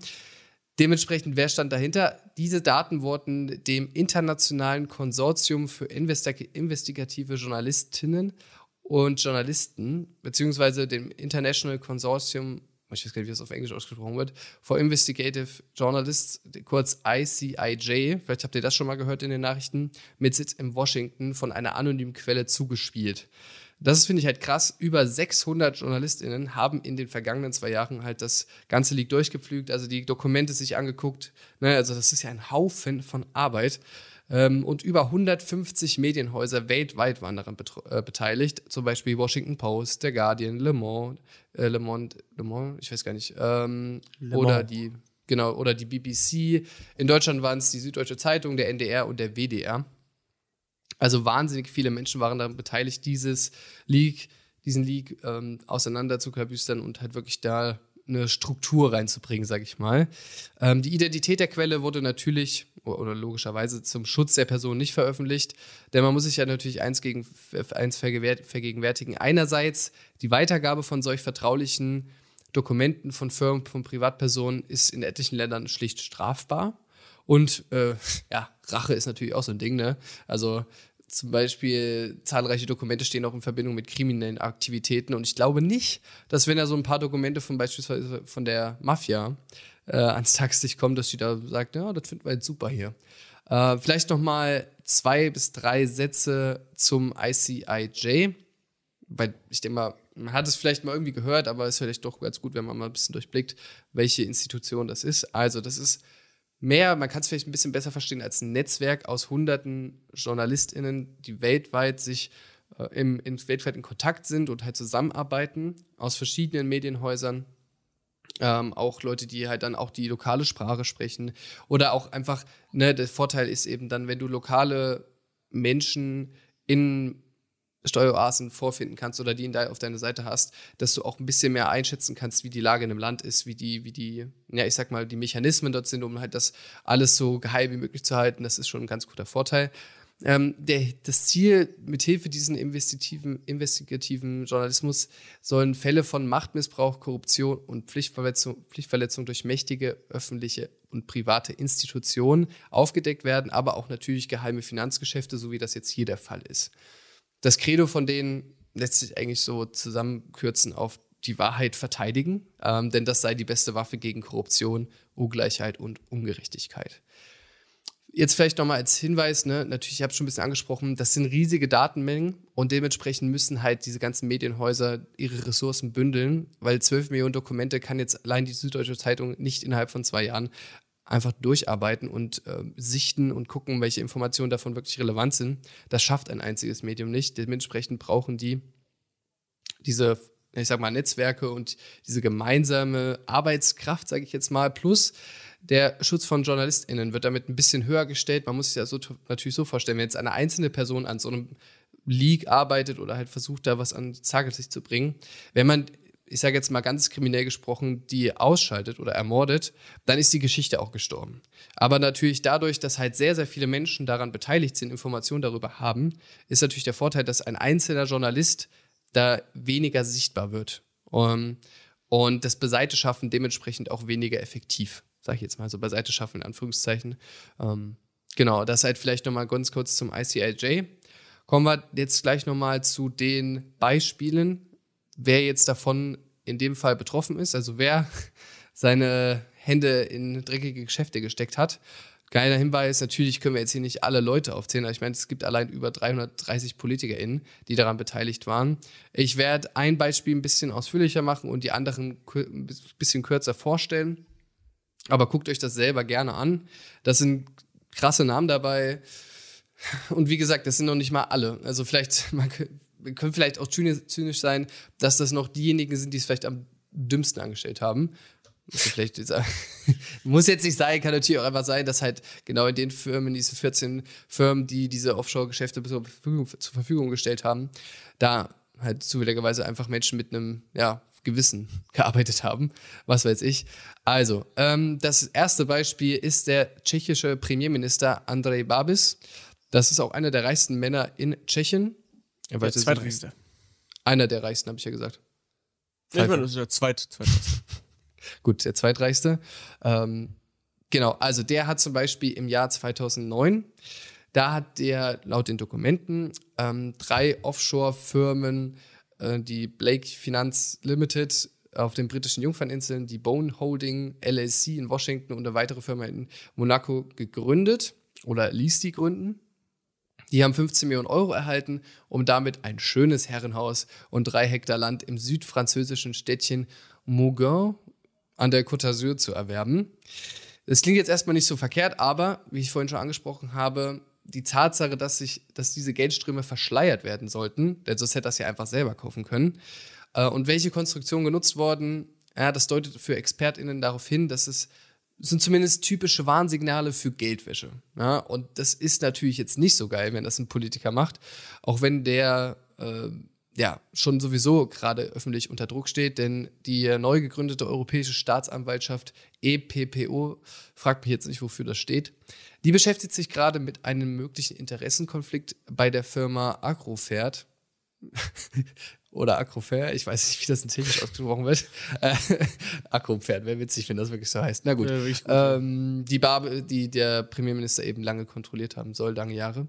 Dementsprechend, wer stand dahinter? Diese Daten wurden dem Internationalen Konsortium für Investi investigative Journalistinnen und Journalisten, beziehungsweise dem International Consortium, ich weiß gar nicht, wie das auf Englisch ausgesprochen wird, for Investigative Journalists, kurz ICIJ, vielleicht habt ihr das schon mal gehört in den Nachrichten, mit Sitz in Washington von einer anonymen Quelle zugespielt. Das finde ich halt krass. Über 600 JournalistInnen haben in den vergangenen zwei Jahren halt das ganze League durchgepflügt, also die Dokumente sich angeguckt. Ne, also das ist ja ein Haufen von Arbeit. Ähm, und über 150 Medienhäuser weltweit waren daran äh, beteiligt. Zum Beispiel Washington Post, der Guardian, Le Monde, äh, Le Monde, Le Monde, ich weiß gar nicht. Ähm, oder die, genau, oder die BBC. In Deutschland waren es die Süddeutsche Zeitung, der NDR und der WDR. Also wahnsinnig viele Menschen waren daran beteiligt, dieses League, diesen League ähm, auseinander zu klabüstern und halt wirklich da eine Struktur reinzubringen, sage ich mal. Ähm, die Identität der Quelle wurde natürlich oder logischerweise zum Schutz der Person nicht veröffentlicht, denn man muss sich ja natürlich eins gegen eins vergegenwärtigen. Einerseits die Weitergabe von solch vertraulichen Dokumenten von Firmen, von Privatpersonen ist in etlichen Ländern schlicht strafbar. Und äh, ja, Rache ist natürlich auch so ein Ding, ne? Also zum Beispiel zahlreiche Dokumente stehen auch in Verbindung mit kriminellen Aktivitäten. Und ich glaube nicht, dass wenn da so ein paar Dokumente von beispielsweise von der Mafia äh, ans Tageslicht kommen, dass die da sagt, ja, das finden wir jetzt super hier. Äh, vielleicht noch mal zwei bis drei Sätze zum ICIJ, weil ich denke mal, man hat es vielleicht mal irgendwie gehört, aber es ist vielleicht doch ganz gut, wenn man mal ein bisschen durchblickt, welche Institution das ist. Also, das ist mehr, man kann es vielleicht ein bisschen besser verstehen als ein Netzwerk aus hunderten JournalistInnen, die weltweit sich äh, im, in, weltweit in Kontakt sind und halt zusammenarbeiten aus verschiedenen Medienhäusern. Ähm, auch Leute, die halt dann auch die lokale Sprache sprechen. Oder auch einfach, ne, der Vorteil ist eben dann, wenn du lokale Menschen in Steueroasen vorfinden kannst oder die auf deiner Seite hast, dass du auch ein bisschen mehr einschätzen kannst, wie die Lage in einem Land ist, wie die, wie die, ja, ich sag mal, die Mechanismen dort sind, um halt das alles so geheim wie möglich zu halten. Das ist schon ein ganz guter Vorteil. Ähm, der, das Ziel, mithilfe diesen investigativen, investigativen Journalismus sollen Fälle von Machtmissbrauch, Korruption und Pflichtverletzung, Pflichtverletzung durch mächtige öffentliche und private Institutionen aufgedeckt werden, aber auch natürlich geheime Finanzgeschäfte, so wie das jetzt hier der Fall ist das Credo von denen lässt sich eigentlich so zusammenkürzen auf die Wahrheit verteidigen, ähm, denn das sei die beste Waffe gegen Korruption, Ungleichheit und Ungerechtigkeit. Jetzt vielleicht nochmal als Hinweis, ne, natürlich, ich habe es schon ein bisschen angesprochen, das sind riesige Datenmengen und dementsprechend müssen halt diese ganzen Medienhäuser ihre Ressourcen bündeln, weil 12 Millionen Dokumente kann jetzt allein die Süddeutsche Zeitung nicht innerhalb von zwei Jahren einfach durcharbeiten und äh, sichten und gucken, welche Informationen davon wirklich relevant sind. Das schafft ein einziges Medium nicht. Dementsprechend brauchen die diese, ich sag mal, Netzwerke und diese gemeinsame Arbeitskraft, sage ich jetzt mal, plus der Schutz von JournalistInnen wird damit ein bisschen höher gestellt. Man muss sich das so, natürlich so vorstellen, wenn jetzt eine einzelne Person an so einem League arbeitet oder halt versucht, da was an Tageslicht zu bringen, wenn man ich sage jetzt mal ganz kriminell gesprochen, die ausschaltet oder ermordet, dann ist die Geschichte auch gestorben. Aber natürlich dadurch, dass halt sehr, sehr viele Menschen daran beteiligt sind, Informationen darüber haben, ist natürlich der Vorteil, dass ein einzelner Journalist da weniger sichtbar wird. Um, und das Beiseite schaffen dementsprechend auch weniger effektiv, sage ich jetzt mal so, Beiseite schaffen in Anführungszeichen. Ähm, genau, das halt vielleicht nochmal ganz kurz zum ICIJ. Kommen wir jetzt gleich nochmal zu den Beispielen, wer jetzt davon in dem Fall betroffen ist, also wer seine Hände in dreckige Geschäfte gesteckt hat. Geiler Hinweis, natürlich können wir jetzt hier nicht alle Leute aufzählen, aber ich meine, es gibt allein über 330 PolitikerInnen, die daran beteiligt waren. Ich werde ein Beispiel ein bisschen ausführlicher machen und die anderen ein bisschen kürzer vorstellen. Aber guckt euch das selber gerne an. Das sind krasse Namen dabei. Und wie gesagt, das sind noch nicht mal alle. Also vielleicht, man können vielleicht auch zynisch sein, dass das noch diejenigen sind, die es vielleicht am dümmsten angestellt haben. Vielleicht muss jetzt nicht sein, kann natürlich auch einfach sein, dass halt genau in den Firmen, diese 14 Firmen, die diese Offshore-Geschäfte zur Verfügung, zur Verfügung gestellt haben, da halt zufälligerweise einfach Menschen mit einem ja, Gewissen gearbeitet haben. Was weiß ich. Also, ähm, das erste Beispiel ist der tschechische Premierminister Andrej Babis. Das ist auch einer der reichsten Männer in Tschechien. Er der zweitreichste. Einer der reichsten, habe ich ja gesagt. Ja, ich meine, das ist der zweit, zweitreichste. Gut, der zweitreichste. Ähm, genau, also der hat zum Beispiel im Jahr 2009, da hat der laut den Dokumenten ähm, drei Offshore-Firmen, äh, die Blake Finance Limited auf den britischen Jungferninseln, die Bone Holding LLC in Washington und eine weitere Firma in Monaco gegründet oder ließ die gründen. Die haben 15 Millionen Euro erhalten, um damit ein schönes Herrenhaus und drei Hektar Land im südfranzösischen Städtchen Mougins an der Côte d'Azur zu erwerben. Das klingt jetzt erstmal nicht so verkehrt, aber wie ich vorhin schon angesprochen habe, die Tatsache, dass, sich, dass diese Geldströme verschleiert werden sollten, denn sonst hätte das ja einfach selber kaufen können. Äh, und welche Konstruktionen genutzt wurden, ja, das deutet für ExpertInnen darauf hin, dass es sind zumindest typische Warnsignale für Geldwäsche. Ja? Und das ist natürlich jetzt nicht so geil, wenn das ein Politiker macht, auch wenn der äh, ja schon sowieso gerade öffentlich unter Druck steht, denn die neu gegründete Europäische Staatsanwaltschaft EPPO, fragt mich jetzt nicht, wofür das steht, die beschäftigt sich gerade mit einem möglichen Interessenkonflikt bei der Firma Agrofert. oder Acrofair, ich weiß nicht, wie das in Technisch ausgesprochen wird. Äh, Akropferd, wäre witzig, wenn das wirklich so heißt. Na gut. Ja, gut ähm, die Barbe, die der Premierminister eben lange kontrolliert haben soll, lange Jahre.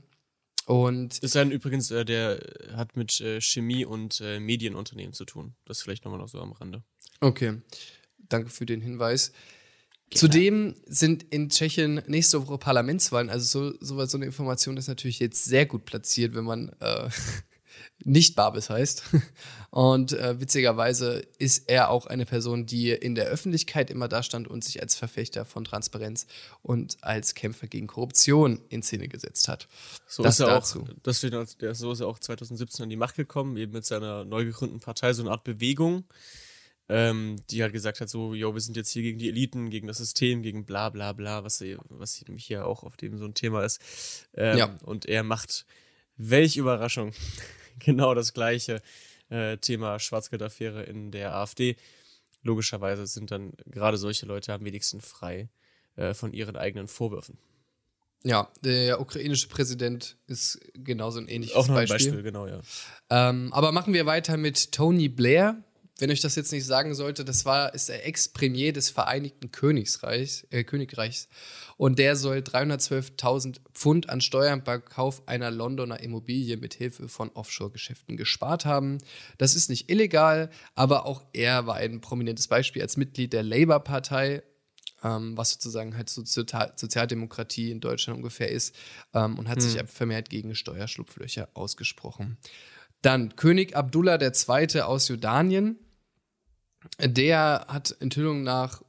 Und das ist dann übrigens, äh, der hat mit äh, Chemie und äh, Medienunternehmen zu tun. Das vielleicht nochmal noch so am Rande. Okay, danke für den Hinweis. Genau. Zudem sind in Tschechien nächste Woche Parlamentswahlen. Also so, so, so eine Information ist natürlich jetzt sehr gut platziert, wenn man äh, nicht Babis heißt. Und äh, witzigerweise ist er auch eine Person, die in der Öffentlichkeit immer da stand und sich als Verfechter von Transparenz und als Kämpfer gegen Korruption in Szene gesetzt hat. So das ist er dazu. auch, das steht, der, so ist er auch 2017 an die Macht gekommen, eben mit seiner neu gegründeten Partei, so eine Art Bewegung, ähm, die halt gesagt hat, so, yo, wir sind jetzt hier gegen die Eliten, gegen das System, gegen bla bla bla, was, was hier auch auf dem so ein Thema ist. Ähm, ja. Und er macht, welch Überraschung, genau das gleiche äh, Thema Schwarzgeldaffäre in der AfD. Logischerweise sind dann gerade solche Leute am wenigsten frei äh, von ihren eigenen Vorwürfen. Ja, der ukrainische Präsident ist genauso ein ähnliches Auch noch ein Beispiel, Beispiel genau, ja. Ähm, aber machen wir weiter mit Tony Blair wenn euch das jetzt nicht sagen sollte, das war, ist der Ex-Premier des Vereinigten Königsreichs, äh, Königreichs. Und der soll 312.000 Pfund an Steuern beim Kauf einer Londoner Immobilie mit Hilfe von Offshore-Geschäften gespart haben. Das ist nicht illegal, aber auch er war ein prominentes Beispiel als Mitglied der Labour-Partei, ähm, was sozusagen halt so Sozialdemokratie in Deutschland ungefähr ist, ähm, und hat hm. sich vermehrt gegen Steuerschlupflöcher ausgesprochen. Dann König Abdullah II. aus Jordanien der hat Enthüllung nach,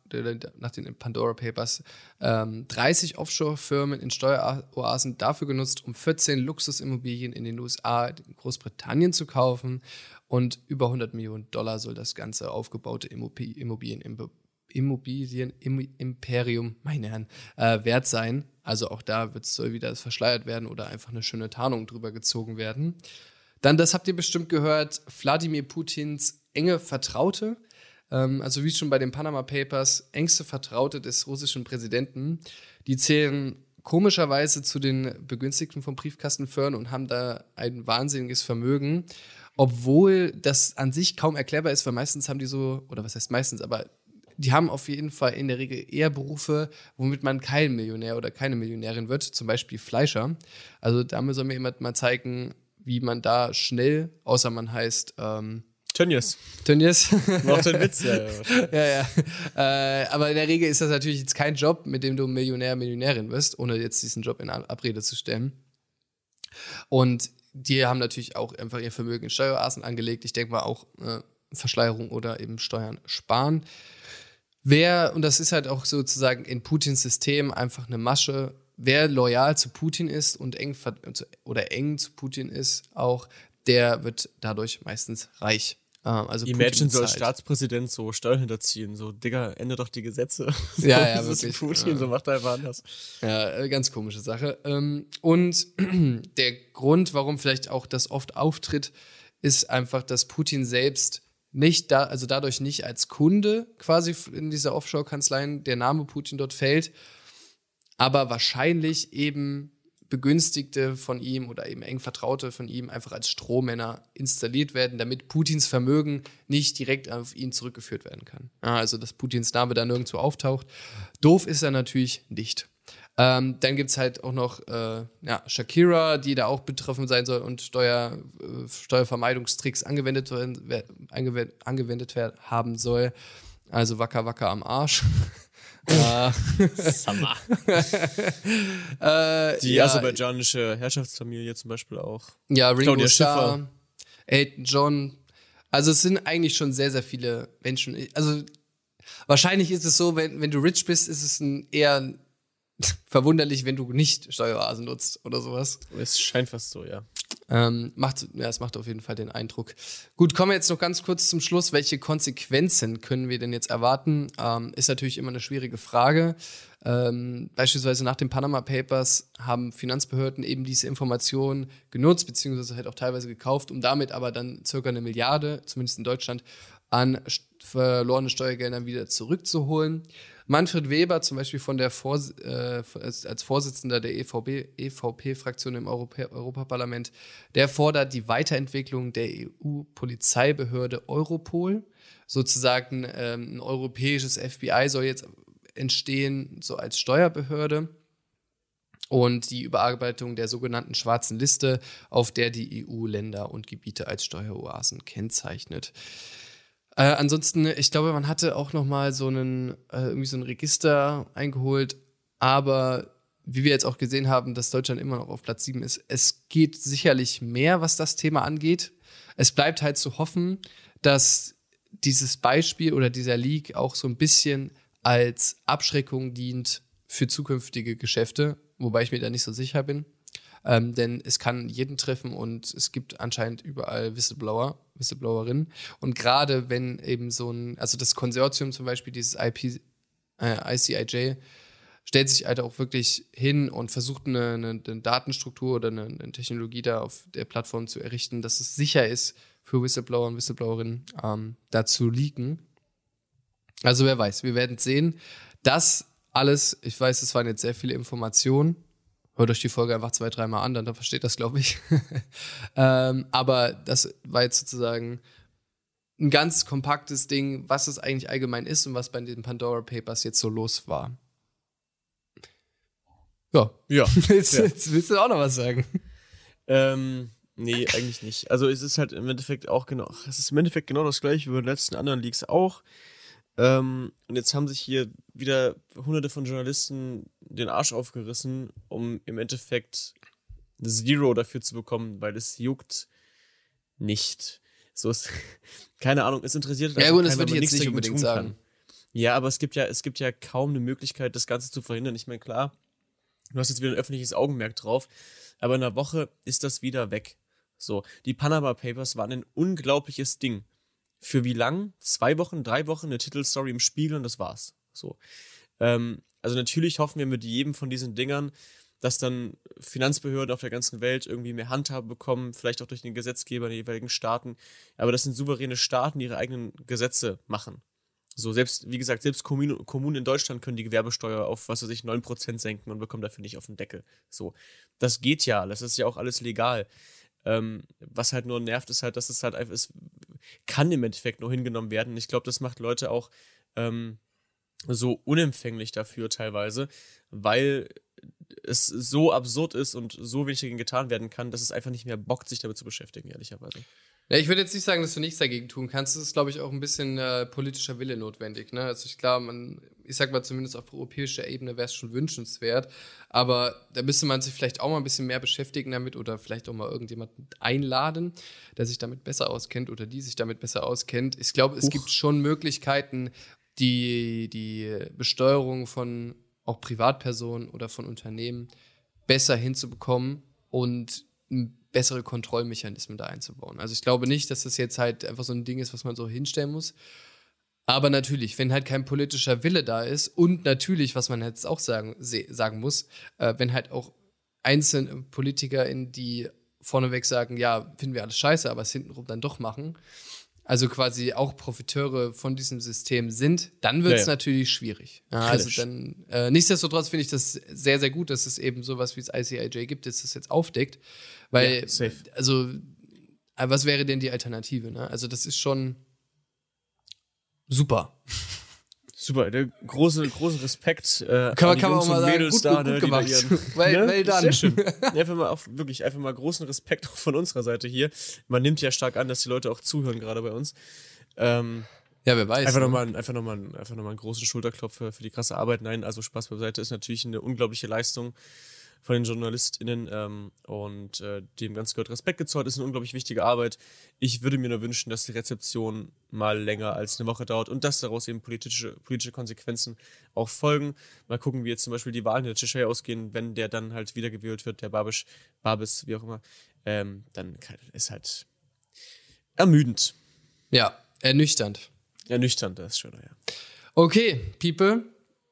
nach den Pandora Papers ähm, 30 Offshore-Firmen in Steueroasen dafür genutzt, um 14 Luxusimmobilien in den USA, in Großbritannien zu kaufen. Und über 100 Millionen Dollar soll das ganze aufgebaute Immobilien, Immobilien Imperium, meine Herren, äh, wert sein. Also auch da wird soll wieder verschleiert werden oder einfach eine schöne Tarnung drüber gezogen werden. Dann, das habt ihr bestimmt gehört, Wladimir Putins enge Vertraute, ähm, also wie schon bei den Panama Papers, engste Vertraute des russischen Präsidenten. Die zählen komischerweise zu den Begünstigten vom Briefkastenfördern und haben da ein wahnsinniges Vermögen, obwohl das an sich kaum erklärbar ist, weil meistens haben die so, oder was heißt meistens, aber die haben auf jeden Fall in der Regel eher Berufe, womit man kein Millionär oder keine Millionärin wird, zum Beispiel Fleischer. Also da soll mir jemand mal zeigen, wie man da schnell, außer man heißt ähm, Tönnies. Tönnies. Macht den Witz, ja. Ja, ja. ja. Äh, aber in der Regel ist das natürlich jetzt kein Job, mit dem du Millionär, Millionärin wirst, ohne jetzt diesen Job in Abrede zu stellen. Und die haben natürlich auch einfach ihr Vermögen in Steueroasen angelegt. Ich denke mal auch äh, Verschleierung oder eben Steuern sparen. Wer, und das ist halt auch sozusagen in Putins System einfach eine Masche, wer loyal zu Putin ist und eng oder eng zu Putin ist, auch der wird dadurch meistens reich. Ähm, also Imagine so als Staatspräsident so Steuern hinterziehen, so Digga, ändere doch die Gesetze. So, ja, ja, wirklich. Putin, ja. so macht er einfach anders. Ja, äh, ganz komische Sache. Ähm, und der Grund, warum vielleicht auch das oft auftritt, ist einfach, dass Putin selbst nicht da, also dadurch nicht als Kunde quasi in dieser Offshore-Kanzleien der Name Putin dort fällt, aber wahrscheinlich eben Begünstigte von ihm oder eben eng Vertraute von ihm einfach als Strohmänner installiert werden, damit Putins Vermögen nicht direkt auf ihn zurückgeführt werden kann. also, dass Putins Name da nirgendwo auftaucht. Doof ist er natürlich nicht. Ähm, dann gibt es halt auch noch äh, ja, Shakira, die da auch betroffen sein soll und Steuer, äh, Steuervermeidungstricks angewendet, angewendet, angewendet haben soll. Also wacker, wacker am Arsch. Äh, Summer. äh, Die ja, aserbaidschanische Herrschaftsfamilie zum Beispiel auch. Ja, Ringo Claudia Starr, Elton John. Also es sind eigentlich schon sehr, sehr viele Menschen. Also wahrscheinlich ist es so, wenn, wenn du rich bist, ist es ein eher verwunderlich, wenn du nicht Steueroasen nutzt oder sowas. Es scheint fast so, ja. Ähm, macht, ja, es macht auf jeden Fall den Eindruck. Gut, kommen wir jetzt noch ganz kurz zum Schluss. Welche Konsequenzen können wir denn jetzt erwarten? Ähm, ist natürlich immer eine schwierige Frage. Ähm, beispielsweise nach den Panama Papers haben Finanzbehörden eben diese Informationen genutzt, beziehungsweise halt auch teilweise gekauft, um damit aber dann circa eine Milliarde, zumindest in Deutschland, an verlorene Steuergeldern wieder zurückzuholen. Manfred Weber, zum Beispiel von der Vors äh, als Vorsitzender der EVP-Fraktion im Europä Europaparlament, der fordert die Weiterentwicklung der EU-Polizeibehörde Europol. Sozusagen ähm, ein europäisches FBI soll jetzt entstehen, so als Steuerbehörde. Und die Überarbeitung der sogenannten schwarzen Liste, auf der die EU Länder und Gebiete als Steueroasen kennzeichnet. Äh, ansonsten, ich glaube, man hatte auch noch mal so einen äh, irgendwie so ein Register eingeholt, aber wie wir jetzt auch gesehen haben, dass Deutschland immer noch auf Platz 7 ist, es geht sicherlich mehr, was das Thema angeht. Es bleibt halt zu hoffen, dass dieses Beispiel oder dieser Leak auch so ein bisschen als Abschreckung dient für zukünftige Geschäfte, wobei ich mir da nicht so sicher bin. Ähm, denn es kann jeden treffen und es gibt anscheinend überall Whistleblower, Whistleblowerinnen. Und gerade wenn eben so ein, also das Konsortium zum Beispiel, dieses IP, äh, ICIJ, stellt sich halt auch wirklich hin und versucht eine, eine, eine Datenstruktur oder eine, eine, Technologie da auf der Plattform zu errichten, dass es sicher ist für Whistleblower und Whistleblowerinnen ähm, da zu leaken. Also wer weiß, wir werden sehen. Das alles, ich weiß, es waren jetzt sehr viele Informationen, Hört euch die Folge einfach zwei, dreimal an, dann, versteht das, glaube ich. ähm, aber das war jetzt sozusagen ein ganz kompaktes Ding, was es eigentlich allgemein ist und was bei den Pandora Papers jetzt so los war. Ja. Ja. jetzt, ja. jetzt willst du auch noch was sagen. Ähm, nee, eigentlich nicht. Also es ist halt im Endeffekt auch genau, es ist im Endeffekt genau das gleiche wie bei den letzten anderen Leaks auch. Ähm, und jetzt haben sich hier wieder hunderte von Journalisten den Arsch aufgerissen, um im Endeffekt Zero dafür zu bekommen, weil es juckt nicht. So ist, keine Ahnung, es interessiert Ja, gut, das würde ich jetzt nicht unbedingt sagen. Kann. Ja, aber es gibt ja, es gibt ja kaum eine Möglichkeit, das Ganze zu verhindern. Ich meine, klar, du hast jetzt wieder ein öffentliches Augenmerk drauf, aber in einer Woche ist das wieder weg. So, die Panama Papers waren ein unglaubliches Ding für wie lang? Zwei Wochen, drei Wochen eine Titelstory im Spiegel und das war's. So. Ähm, also natürlich hoffen wir mit jedem von diesen Dingern, dass dann Finanzbehörden auf der ganzen Welt irgendwie mehr Handhabe bekommen, vielleicht auch durch den Gesetzgeber der jeweiligen Staaten. Aber das sind souveräne Staaten, die ihre eigenen Gesetze machen. So, selbst, wie gesagt, selbst Kommunen, Kommunen in Deutschland können die Gewerbesteuer auf, was weiß ich, 9% senken und bekommen dafür nicht auf den Deckel. So, das geht ja, das ist ja auch alles legal. Ähm, was halt nur nervt, ist halt, dass es halt einfach, es kann im Endeffekt nur hingenommen werden. Ich glaube, das macht Leute auch ähm, so unempfänglich dafür teilweise, weil es so absurd ist und so wenig dagegen getan werden kann, dass es einfach nicht mehr bockt, sich damit zu beschäftigen, ehrlicherweise. Ja, ich würde jetzt nicht sagen, dass du nichts dagegen tun kannst. Es ist, glaube ich, auch ein bisschen äh, politischer Wille notwendig. Ne? Also ich glaube, man, ich sag mal, zumindest auf europäischer Ebene wäre es schon wünschenswert. Aber da müsste man sich vielleicht auch mal ein bisschen mehr beschäftigen damit oder vielleicht auch mal irgendjemanden einladen, der sich damit besser auskennt oder die sich damit besser auskennt. Ich glaube, es Huch. gibt schon Möglichkeiten, die, die Besteuerung von auch Privatpersonen oder von Unternehmen besser hinzubekommen und bessere Kontrollmechanismen da einzubauen. Also ich glaube nicht, dass das jetzt halt einfach so ein Ding ist, was man so hinstellen muss. Aber natürlich, wenn halt kein politischer Wille da ist und natürlich, was man jetzt auch sagen, sagen muss, äh, wenn halt auch einzelne Politiker, in die vorneweg sagen, ja, finden wir alles scheiße, aber es hintenrum dann doch machen, also quasi auch Profiteure von diesem System sind, dann wird es ja, ja. natürlich schwierig. Ja, also dann, äh, nichtsdestotrotz finde ich das sehr, sehr gut, dass es eben sowas wie das ICIJ gibt, dass das jetzt aufdeckt. Weil, also, äh, was wäre denn die Alternative? Ne? Also, das ist schon super. Super, der große, großen Respekt. Äh, kann man, kann man auch mal sagen, gut, da, gut, gut gemacht. weil, ne? weil dann. Sehr schön. einfach mal auf, wirklich einfach mal großen Respekt auch von unserer Seite hier. Man nimmt ja stark an, dass die Leute auch zuhören, gerade bei uns. Ähm, ja, wer weiß. Einfach ne? nochmal einfach noch mal, einfach noch mal einen großen Schulterklopf für, für die krasse Arbeit. Nein, also Spaß beiseite ist natürlich eine unglaubliche Leistung von den JournalistInnen ähm, und äh, dem ganz gehört Respekt gezollt. Ist eine unglaublich wichtige Arbeit. Ich würde mir nur wünschen, dass die Rezeption mal länger als eine Woche dauert und dass daraus eben politische, politische Konsequenzen auch folgen. Mal gucken, wie jetzt zum Beispiel die Wahlen in der Tschechei ausgehen, wenn der dann halt wiedergewählt wird, der Babisch, Babis, wie auch immer. Ähm, dann ist halt ermüdend. Ja, ernüchternd. Ernüchternd, das ist schöner, ja. Okay, People.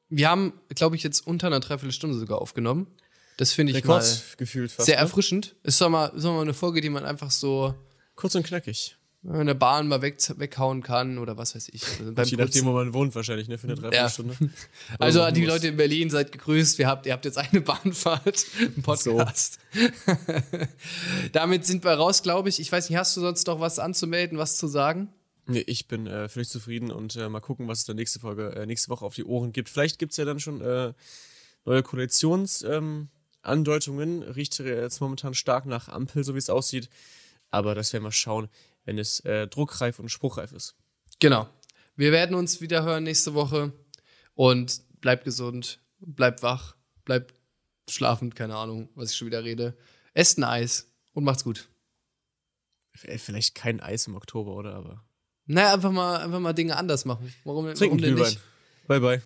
Wir haben, glaube ich, jetzt unter einer Dreiviertelstunde sogar aufgenommen. Das finde ich mal gefühlt fast, sehr ne? erfrischend. Ist doch mal, ist doch mal eine Folge, die man einfach so kurz und knackig in der Bahn mal weg, weghauen kann oder was weiß ich. Also beim Je nachdem, wo man wohnt wahrscheinlich, ne, für eine Dreiviertelstunde. Ja. also an die Leute in Berlin, seid gegrüßt. Wir habt, ihr habt jetzt eine Bahnfahrt, einen Podcast. So. Damit sind wir raus, glaube ich. Ich weiß nicht, hast du sonst noch was anzumelden, was zu sagen? Nee, ich bin äh, völlig zufrieden und äh, mal gucken, was es dann nächste Folge, äh, nächste Woche auf die Ohren gibt. Vielleicht gibt es ja dann schon äh, neue Koalitions- ähm, Andeutungen riecht jetzt momentan stark nach Ampel, so wie es aussieht. Aber das werden wir schauen, wenn es äh, druckreif und spruchreif ist. Genau. Wir werden uns wieder hören nächste Woche und bleibt gesund, bleibt wach, bleibt schlafend, keine Ahnung, was ich schon wieder rede. Esst ein Eis und macht's gut. Vielleicht kein Eis im Oktober, oder? Aber. Naja, einfach mal, einfach mal Dinge anders machen. Warum, Trinken warum denn nicht? Bye, bye.